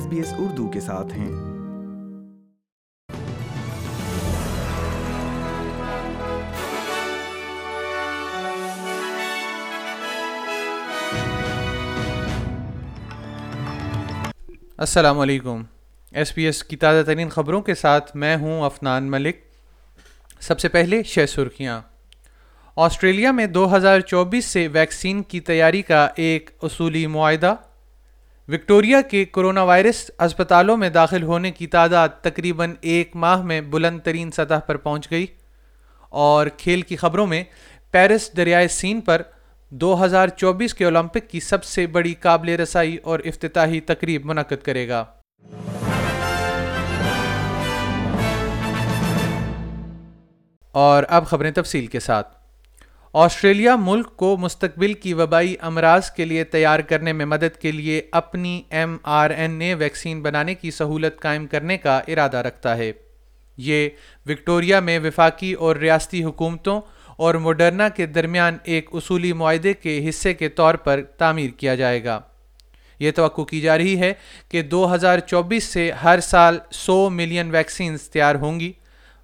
S B S Urdu کے ساتھ ہیں۔ السلام علیکم۔ ایس پی ایس کی تازہ ترین خبروں کے ساتھ میں ہوں افنان ملک۔ سب سے پہلے شہ سرخیاں۔ آسٹریلیا میں دو ہزار چوبیس سے ویکسین کی تیاری کا ایک اصولی معاہدہ۔ وکٹوریا کے کرونا وائرس اسپتالوں میں داخل ہونے کی تعداد تقریباً ایک ماہ میں بلند ترین سطح پر پہنچ گئی اور کھیل کی خبروں میں پیرس دریائے سین پر دو ہزار چوبیس کے اولمپک کی سب سے بڑی قابل رسائی اور افتتاحی تقریب منعقد کرے گا۔ اور اب خبریں تفصیل کے ساتھ۔ آسٹریلیا ملک کو مستقبل کی وبائی امراض کے لیے تیار کرنے میں مدد کے لیے اپنی M R N A vaccine بنانے کی سہولت قائم کرنے کا ارادہ رکھتا ہے۔ یہ وکٹوریا میں وفاقی اور ریاستی حکومتوں اور موڈرنا کے درمیان ایک اصولی معاہدے کے حصے کے طور پر تعمیر کیا جائے گا۔ یہ توقع کی جا رہی ہے کہ دو ہزار چوبیس سے ہر سال سو ملین ویکسینز تیار ہوں گی۔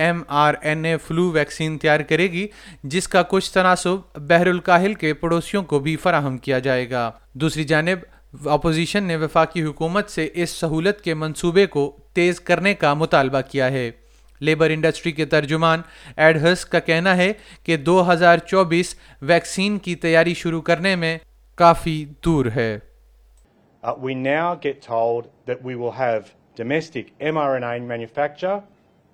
M R N A flu vaccine تیار کرے گی جس کا کچھ تناسب بحر الکاہل کے پڑوسیوں کو بھی فراہم کیا جائے گا۔ دوسری جانب اپوزیشن نے وفاقی حکومت سے اس سہولت کے منصوبے کو تیز کرنے کا مطالبہ کیا ہے۔ لیبر انڈسٹری کے ترجمان ایڈہس کا کہنا ہے کہ دو ہزار چوبیس ویکسین کی تیاری شروع کرنے میں کافی دور ہے۔ Uh, we now get told that we will have domestic mRNA manufacture,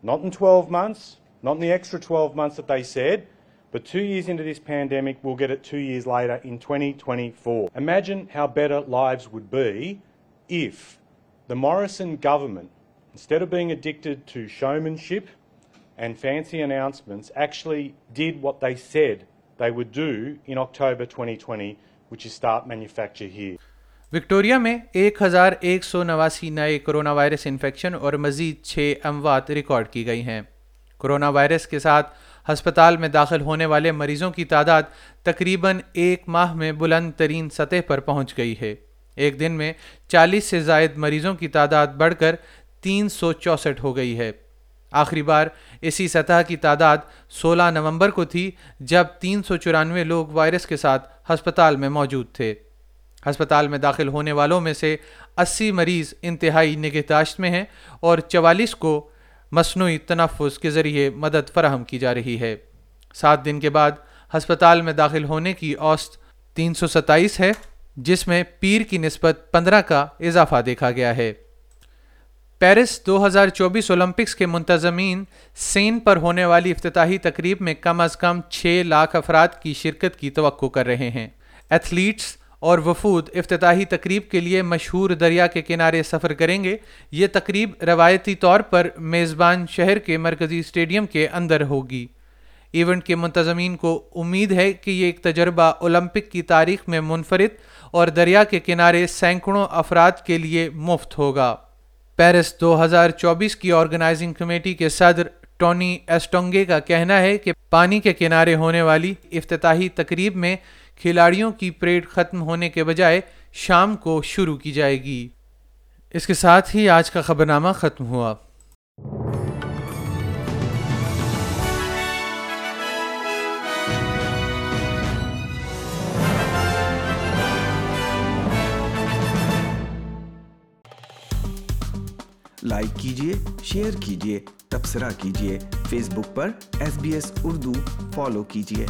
not in 12 months, not in the extra 12 months that they said, but two years into this pandemic, we'll get it two years later in 2024. Imagine how better lives would be if the Morrison government, instead of being addicted to showmanship and fancy announcements, actually did what they said they would do in October 2020, which is start manufacture here. Victoria میں ایک ہزار ایک سو نواسی نئے corona virus infection اور مزید چھ اموات ریکارڈ کی گئی ہیں۔ کرونا وائرس کے ساتھ ہسپتال میں داخل ہونے والے مریضوں کی تعداد تقریباً ایک ماہ میں بلند ترین سطح پر پہنچ گئی ہے۔ ایک دن میں چالیس سے زائد مریضوں کی تعداد بڑھ کر تین سو چونسٹھ ہو گئی ہے۔ آخری بار اسی سطح کی تعداد سولہ نومبر کو تھی جب تین سو چورانوے لوگ وائرس کے ساتھ ہسپتال میں موجود تھے۔ ہسپتال میں داخل ہونے والوں میں سے اسی مریض انتہائی نگہداشت میں ہیں اور چوالیس کو مصنوعی تنفس کے ذریعے مدد فراہم کی جا رہی ہے۔ سات دن کے بعد ہسپتال میں داخل ہونے کی اوسط تین سو ستائیس ہے، جس میں پیر کی نسبت پندرہ کا اضافہ دیکھا گیا ہے۔ پیرس دو ہزار چوبیس اولمپکس کے منتظمین سین پر ہونے والی افتتاحی تقریب میں کم از کم چھ لاکھ افراد کی شرکت کی توقع کر رہے ہیں۔ ایتھلیٹس اور وفود افتتاحی تقریب کے لیے مشہور دریا کے کنارے سفر کریں گے۔ یہ تقریب روایتی طور پر میزبان شہر کے مرکزی اسٹیڈیم کے اندر ہوگی۔ ایونٹ کے منتظمین کو امید ہے کہ یہ ایک تجربہ اولمپک کی تاریخ میں منفرد اور دریا کے کنارے سینکڑوں افراد کے لیے مفت ہوگا۔ پیرس دو ہزار چوبیس کی آرگنائزنگ کمیٹی کے صدر ٹونی ایسٹونگے کا کہنا ہے کہ پانی کے کنارے ہونے والی افتتاحی تقریب میں کھلاڑیوں کی پریڈ ختم ہونے کے بجائے شام کو شروع کی جائے گی۔ اس کے ساتھ ہی آج کا خبرنامہ ختم ہوا۔ لائک کیجیے شیئر کیجیے تبصرہ کیجیے فیس بک پر S B S Urdu follow کیجیے